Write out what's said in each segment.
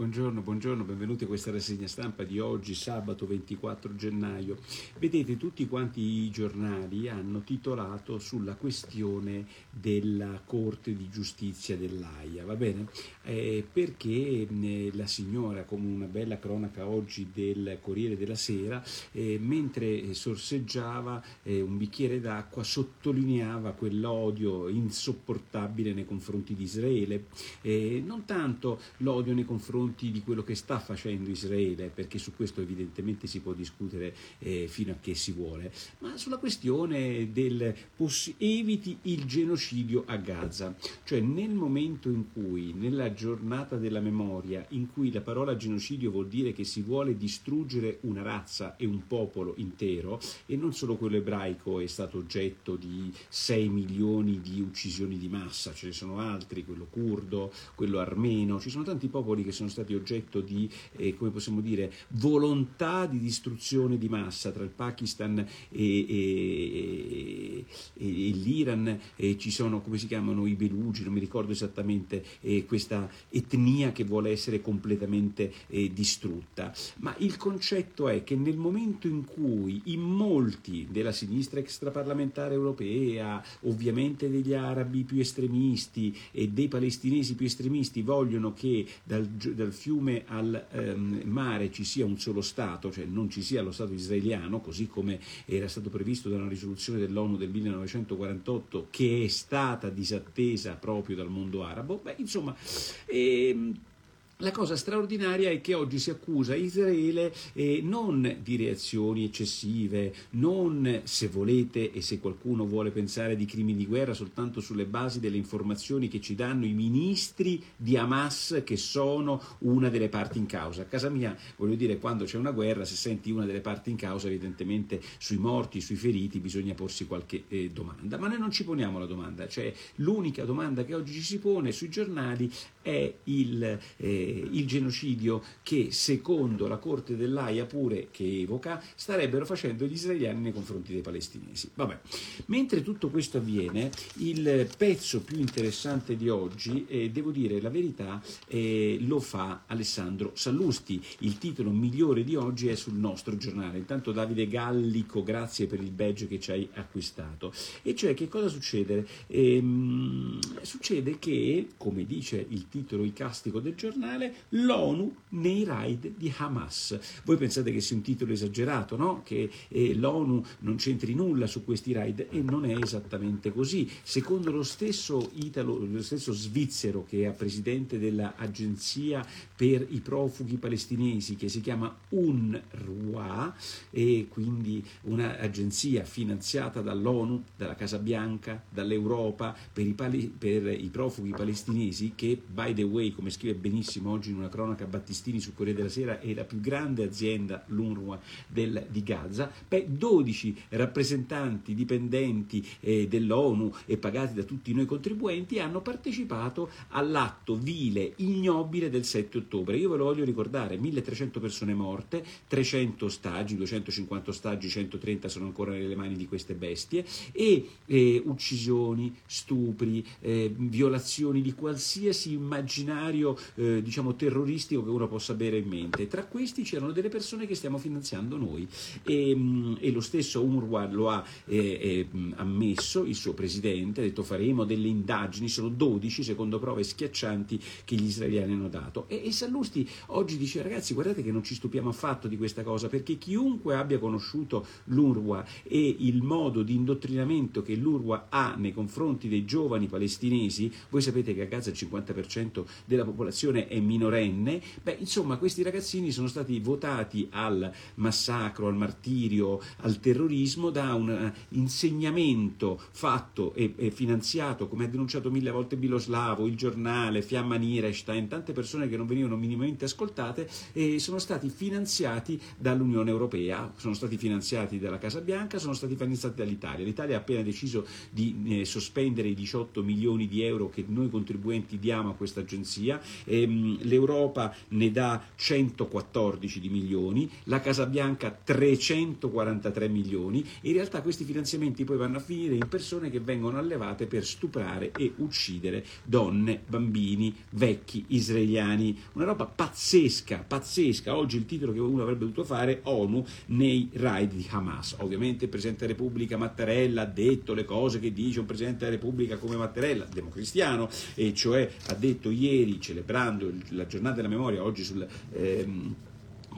Buongiorno, buongiorno, benvenuti a questa rassegna stampa di oggi, sabato 24 gennaio. Vedete, tutti quanti i giornali hanno titolato sulla questione della Corte di Giustizia dell'AIA, va bene? Eh, perché eh, la signora, come una bella cronaca oggi del Corriere della Sera, eh, mentre sorseggiava eh, un bicchiere d'acqua, sottolineava quell'odio insopportabile nei confronti di Israele. Eh, non tanto l'odio nei confronti confronti di quello che sta facendo Israele, perché su questo evidentemente si può discutere eh, fino a che si vuole, ma sulla questione del poss- eviti il genocidio a Gaza, cioè nel momento in cui, nella giornata della memoria, in cui la parola genocidio vuol dire che si vuole distruggere una razza e un popolo intero, e non solo quello ebraico è stato oggetto di 6 milioni di uccisioni di massa, ce ne sono altri, quello curdo, quello armeno, ci sono tanti popoli che sono stati stati oggetto di, eh, come possiamo dire, volontà di distruzione di massa tra il Pakistan e, e, e, e l'Iran, ci sono, come si chiamano, i Belugi, non mi ricordo esattamente, eh, questa etnia che vuole essere completamente eh, distrutta. Ma il concetto è che nel momento in cui in molti della sinistra extraparlamentare europea, ovviamente degli arabi più estremisti e dei palestinesi più estremisti, vogliono che dal, dal fiume al ehm, mare ci sia un solo Stato, cioè non ci sia lo Stato israeliano, così come era stato previsto da una risoluzione dell'ONU del 1948 che è stata disattesa proprio dal mondo arabo, beh, insomma, ehm, la cosa straordinaria è che oggi si accusa Israele eh, non di reazioni eccessive, non se volete e se qualcuno vuole pensare di crimini di guerra soltanto sulle basi delle informazioni che ci danno i ministri di Hamas che sono una delle parti in causa. A casa mia, voglio dire, quando c'è una guerra, se senti una delle parti in causa, evidentemente sui morti, sui feriti bisogna porsi qualche eh, domanda. Ma noi non ci poniamo la domanda, cioè l'unica domanda che oggi ci si pone sui giornali è il... Eh, il genocidio che secondo la Corte dell'AIA pure che evoca starebbero facendo gli israeliani nei confronti dei palestinesi. Vabbè. Mentre tutto questo avviene, il pezzo più interessante di oggi, eh, devo dire la verità, eh, lo fa Alessandro Sallusti. Il titolo migliore di oggi è sul nostro giornale. Intanto Davide Gallico, grazie per il badge che ci hai acquistato. E cioè che cosa succede? Ehm, succede che, come dice il titolo icastico del giornale, mondiale, l'ONU nei raid di Hamas. Voi pensate che sia un titolo esagerato, no? che eh, l'ONU non c'entri nulla su questi raid e non è esattamente così. Secondo lo stesso, Italo, lo stesso svizzero che è presidente dell'agenzia per i profughi palestinesi che si chiama UNRWA e quindi un'agenzia finanziata dall'ONU, dalla Casa Bianca, dall'Europa per i, pali, per i profughi palestinesi che by the way come scrive benissimo oggi in una cronaca Battistini su Corriere della Sera, è la più grande azienda, l'UNRWA, del, di Gaza, beh, 12 rappresentanti dipendenti eh, dell'ONU e pagati da tutti noi contribuenti hanno partecipato all'atto vile, ignobile del 7 ottobre. Io ve lo voglio ricordare, 1300 persone morte, 300 ostaggi, 250 ostaggi, 130 sono ancora nelle mani di queste bestie e eh, uccisioni, stupri, eh, violazioni di qualsiasi immaginario eh, diciamo terroristico che uno possa avere in mente. Tra questi c'erano delle persone che stiamo finanziando noi e, mm, e lo stesso UNRWA lo ha eh, eh, ammesso, il suo presidente ha detto faremo delle indagini, sono 12 secondo prove schiaccianti che gli israeliani hanno dato. E, e Sallusti oggi dice ragazzi guardate che non ci stupiamo affatto di questa cosa perché chiunque abbia conosciuto l'UNRWA e il modo di indottrinamento che l'UNRWA ha nei confronti dei giovani palestinesi, voi sapete che a Gaza il 50% della popolazione è minorenne, beh, insomma, questi ragazzini sono stati votati al massacro, al martirio, al terrorismo da un eh, insegnamento fatto e, e finanziato, come ha denunciato mille volte Biloslavo, il giornale, Fiamma Nierestein, tante persone che non venivano minimamente ascoltate, e sono stati finanziati dall'Unione Europea, sono stati finanziati dalla Casa Bianca, sono stati finanziati dall'Italia. L'Italia ha appena deciso di eh, sospendere i 18 milioni di euro che noi contribuenti diamo a questa agenzia. Ehm, l'Europa ne dà 114 di milioni, la Casa Bianca 343 milioni in realtà questi finanziamenti poi vanno a finire in persone che vengono allevate per stuprare e uccidere donne, bambini, vecchi israeliani. Una roba pazzesca, pazzesca. Oggi il titolo che uno avrebbe dovuto fare ONU nei raid di Hamas. Ovviamente il Presidente della Repubblica Mattarella ha detto le cose che dice un Presidente della Repubblica come Mattarella, democristiano, e cioè ha detto ieri, celebrando la giornata della memoria, oggi sul... Ehm,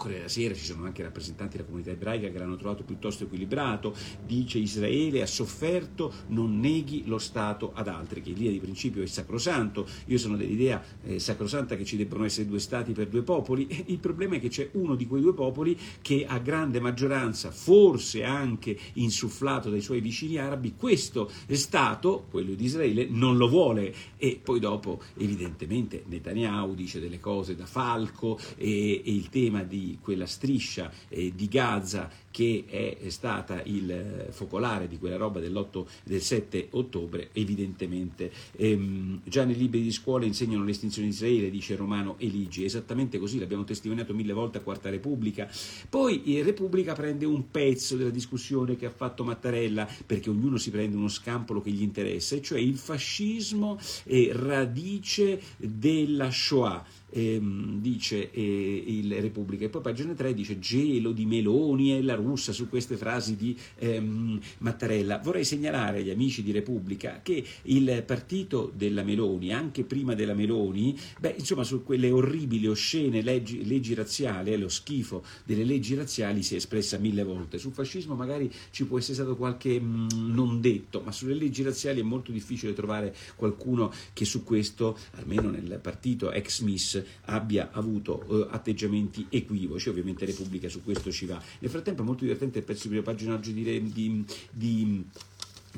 Corriere della Sera ci sono anche rappresentanti della comunità ebraica che l'hanno trovato piuttosto equilibrato, dice Israele ha sofferto, non neghi lo Stato ad altri, che l'idea di principio è sacrosanto, io sono dell'idea eh, sacrosanta che ci debbano essere due Stati per due popoli, il problema è che c'è uno di quei due popoli che a grande maggioranza, forse anche insufflato dai suoi vicini arabi, questo Stato, quello di Israele, non lo vuole. E poi dopo evidentemente Netanyahu dice delle cose da falco e, e il tema di quella striscia eh, di Gaza che è stata il eh, focolare di quella roba dell'8, del 7 ottobre, evidentemente. Ehm, già nei libri di scuola insegnano l'estinzione di Israele, dice Romano Eligi, esattamente così, l'abbiamo testimoniato mille volte a Quarta Repubblica. Poi eh, Repubblica prende un pezzo della discussione che ha fatto Mattarella, perché ognuno si prende uno scampolo che gli interessa, e cioè il fascismo è radice della Shoah ehm, dice eh, il Repubblica. E poi pagina 3 dice gelo di Meloni e la russa su queste frasi di ehm, Mattarella. Vorrei segnalare agli amici di Repubblica che il partito della Meloni, anche prima della Meloni, beh, insomma, su quelle orribili, oscene leggi, leggi razziali, eh, lo schifo delle leggi razziali si è espressa mille volte. Sul fascismo magari ci può essere stato qualche mh, mm, non detto, ma sulle leggi razziali è molto difficile trovare qualcuno che su questo, almeno nel partito ex Miss, abbia avuto eh, atteggiamenti equivoci, ovviamente Repubblica su questo ci va. Nel frattempo è molto divertente il pezzo di prima pagina oggi di, di, di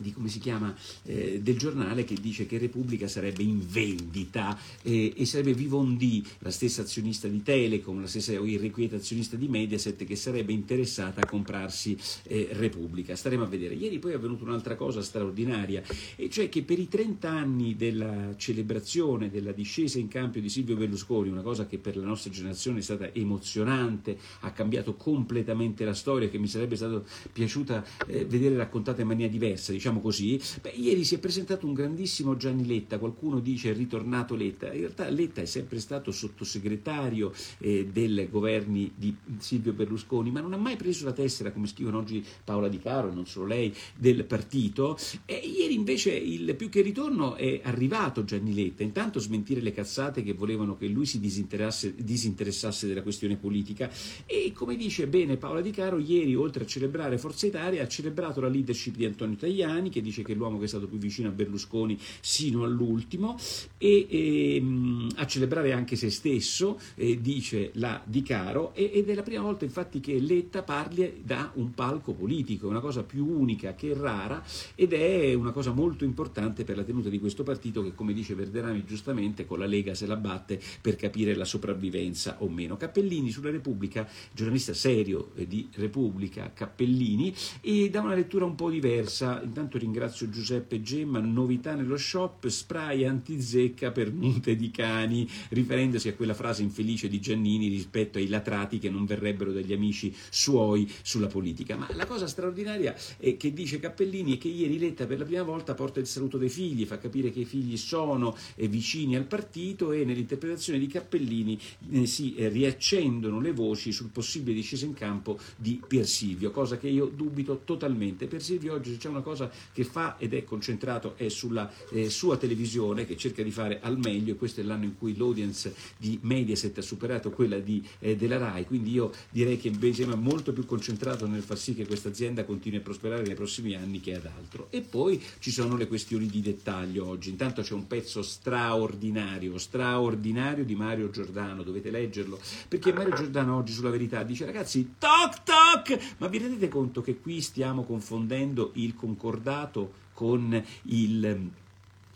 di come si chiama eh, del giornale che dice che Repubblica sarebbe in vendita eh, e sarebbe Vivondi, la stessa azionista di Telecom, la stessa irrequieta azionista di Mediaset che sarebbe interessata a comprarsi eh, Repubblica. Staremo a vedere. Ieri poi è avvenuta un'altra cosa straordinaria, e cioè che per i 30 anni della celebrazione della discesa in campo di Silvio Berlusconi, una cosa che per la nostra generazione è stata emozionante, ha cambiato completamente la storia, che mi sarebbe stato piaciuta eh, vedere raccontata in maniera diversa diciamo così, beh, ieri si è presentato un grandissimo Gianni Letta, qualcuno dice è ritornato Letta, in realtà Letta è sempre stato sottosegretario eh, dei governi di Silvio Berlusconi, ma non ha mai preso la tessera, come scrivono oggi Paola Di Caro e non solo lei, del partito, e ieri invece il più che ritorno è arrivato Gianni Letta, intanto smentire le cazzate che volevano che lui si disinteressasse della questione politica. E come dice bene Paola Di Caro, ieri oltre a celebrare Forza Italia ha celebrato la leadership di Antonio Tajani, Giuliani che dice che l'uomo che è stato più vicino a Berlusconi sino all'ultimo e, e ehm, a celebrare anche se stesso, eh, dice la Di Caro, e, ed è la prima volta infatti che Letta parli da un palco politico, una cosa più unica che rara ed è una cosa molto importante per la tenuta di questo partito che come dice Verderami giustamente con la Lega se la batte per capire la sopravvivenza o meno. Cappellini sulla Repubblica, giornalista serio eh, di Repubblica, Cappellini, e da una lettura un po' diversa, intanto intanto ringrazio Giuseppe Gemma, novità nello shop, spray antizecca per munte di cani, riferendosi a quella frase infelice di Giannini rispetto ai latrati che non verrebbero dagli amici suoi sulla politica. Ma la cosa straordinaria è che dice Cappellini è che ieri Letta per la prima volta porta il saluto dei figli, fa capire che i figli sono vicini al partito e nell'interpretazione di Cappellini eh, si eh, riaccendono le voci sul possibile discesa in campo di Pier cosa che io dubito totalmente. Per Silvio oggi c'è una cosa che fa ed è concentrato è sulla eh, sua televisione che cerca di fare al meglio e questo è l'anno in cui l'audience di Mediaset ha superato quella di, eh, della RAI, quindi io direi che Benzema è molto più concentrato nel far sì che questa azienda continui a prosperare nei prossimi anni che ad altro. E poi ci sono le questioni di dettaglio oggi, intanto c'è un pezzo straordinario, straordinario di Mario Giordano, dovete leggerlo, perché Mario Giordano oggi sulla verità dice ragazzi toc toc, ma vi rendete conto che qui stiamo confondendo il concordato con il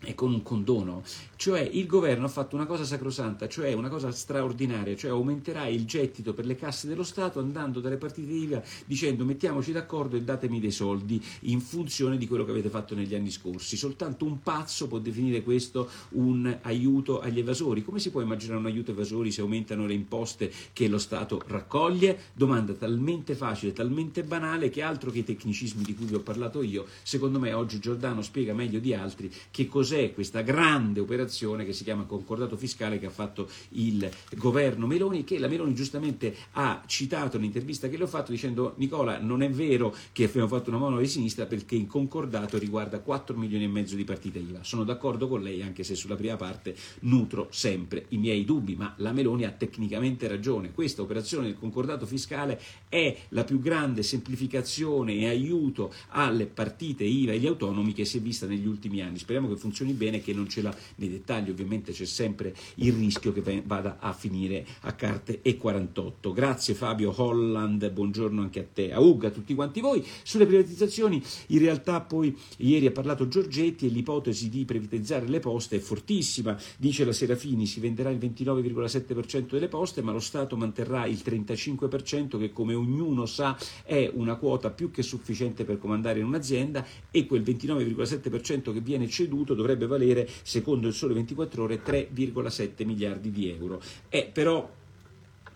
e con un condono, cioè il governo ha fatto una cosa sacrosanta, cioè una cosa straordinaria, cioè aumenterà il gettito per le casse dello Stato andando dalle partite IVA dicendo mettiamoci d'accordo e datemi dei soldi in funzione di quello che avete fatto negli anni scorsi. Soltanto un pazzo può definire questo un aiuto agli evasori. Come si può immaginare un aiuto agli evasori se aumentano le imposte che lo Stato raccoglie? Domanda talmente facile, talmente banale che altro che i tecnicismi di cui vi ho parlato io, secondo me oggi Giordano spiega meglio di altri che cosa cos'è questa grande operazione che si chiama concordato fiscale che ha fatto il governo Meloni, che la Meloni giustamente ha citato nell'intervista che le ho fatto dicendo Nicola non è vero che abbiamo fatto una manovra di sinistra perché il concordato riguarda 4 milioni e mezzo di partite IVA. Sono d'accordo con lei anche se sulla prima parte nutro sempre i miei dubbi, ma la Meloni ha tecnicamente ragione. Questa operazione del concordato fiscale è la più grande semplificazione e aiuto alle partite IVA e agli autonomi che si è vista negli ultimi anni. Speriamo che funzioni funzioni bene che non ce l'ha nei dettagli, ovviamente c'è sempre il rischio che vada a finire a carte e 48. Grazie Fabio Holland, buongiorno anche a te, a Uga, a tutti quanti voi. Sulle privatizzazioni in realtà poi ieri ha parlato Giorgetti e l'ipotesi di privatizzare le poste è fortissima, dice la Serafini, si venderà il 29,7% delle poste ma lo Stato manterrà il 35% che come ognuno sa è una quota più che sufficiente per comandare in un'azienda e quel 29,7% che viene ceduto dovrebbe dovrebbe valere, secondo il Sole 24 Ore, 3,7 miliardi di euro. È però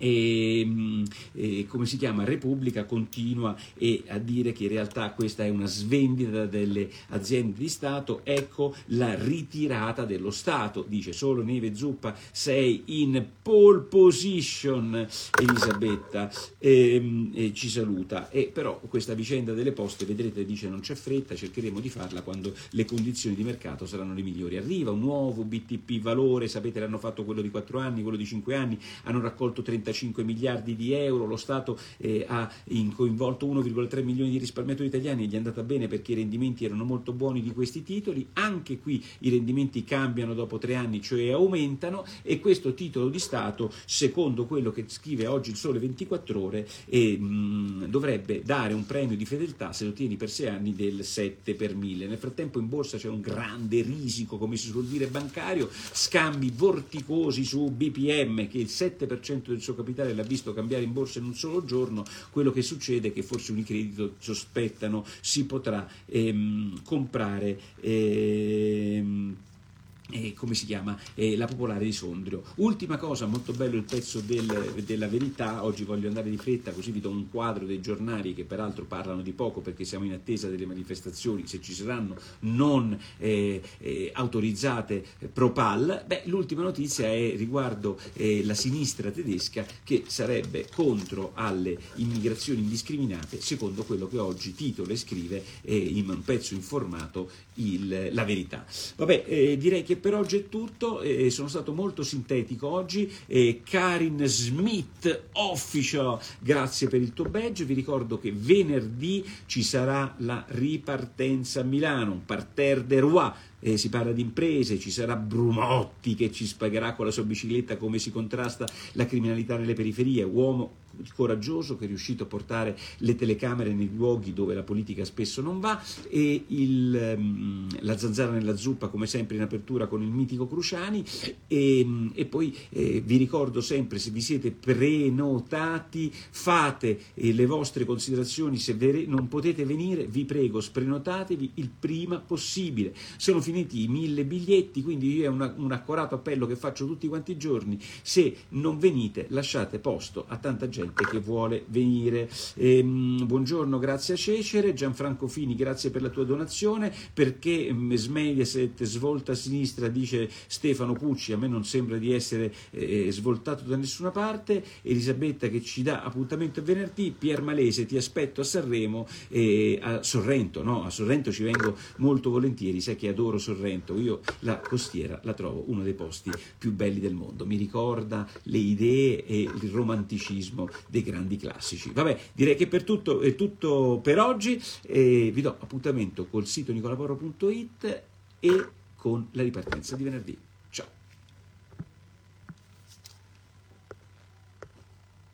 e, mm, e, come si chiama Repubblica continua e a dire che in realtà questa è una svendita delle aziende di Stato, ecco la ritirata dello Stato, dice solo Neve Zuppa sei in pole position Elisabetta e, e ci saluta e però questa vicenda delle poste vedrete dice non c'è fretta, cercheremo di farla quando le condizioni di mercato saranno le migliori. Arriva un nuovo BTP valore, sapete l'hanno fatto quello di 4 anni, quello di 5 anni, hanno raccolto 35 35 miliardi di euro, lo Stato eh, ha coinvolto 1,3 milioni di risparmiatori italiani e gli è andata bene perché i rendimenti erano molto buoni di questi titoli, anche qui i rendimenti cambiano dopo tre anni, cioè aumentano e questo titolo di Stato, secondo quello che scrive oggi il Sole 24 ore, eh, mh, dovrebbe dare un premio di fedeltà se lo tieni per sei anni del 7 per 1000. Nel frattempo in borsa c'è un grande risico, come si suol dire, bancario, scambi vorticosi su BPM che il 7% del suo capitale l'ha visto cambiare in borsa in un solo giorno, quello che succede è che forse Unicredito sospettano si potrà ehm, comprare ehm, eh, come si chiama, eh, la Popolare di Sondrio. Ultima cosa, molto bello il pezzo del, della verità, oggi voglio andare di fretta così vi do un quadro dei giornali che peraltro parlano di poco perché siamo in attesa delle manifestazioni, se ci saranno non eh, eh autorizzate pro PAL. Beh, l'ultima notizia è riguardo eh, la sinistra tedesca che sarebbe contro alle immigrazioni indiscriminate, secondo quello che oggi titola e scrive eh, in un pezzo informato il, la verità. Vabbè, direi che per oggi è tutto, eh, sono stato molto sintetico oggi. Eh, Karin Smith, official, grazie per il tuo badge. Vi ricordo che venerdì ci sarà la ripartenza a Milano, un parterre de roi eh, si parla di imprese, ci sarà Brumotti che ci spiegherà con la sua bicicletta come si contrasta la criminalità nelle periferie, uomo coraggioso che è riuscito a portare le telecamere nei luoghi dove la politica spesso non va e il, um, la zanzara nella zuppa come sempre in apertura con il mitico Cruciani. E, e poi eh, vi ricordo sempre se vi siete prenotati fate eh, le vostre considerazioni se vere, non potete venire vi prego sprenotatevi il prima possibile. Sono finiti i mille biglietti, quindi è una, un accorato appello che faccio tutti quanti i giorni, se non venite lasciate posto a tanta gente che vuole venire. Ehm, buongiorno, grazie a Cecere, Gianfranco Fini, grazie per la tua donazione, perché mm, Smediaset svolta a sinistra, dice Stefano Pucci, a me non sembra di essere eh, svoltato da nessuna parte, Elisabetta che ci dà appuntamento a venerdì, Pier Malese ti aspetto a Sanremo e a Sorrento, no? a Sorrento ci vengo molto volentieri, sai che adoro Sorrento, io la costiera la trovo uno dei posti più belli del mondo, mi ricorda le idee e il romanticismo dei grandi classici. Vabbè, direi che per tutto è tutto per oggi, e vi do appuntamento col sito nicolaporro.it e con la ripartenza di venerdì.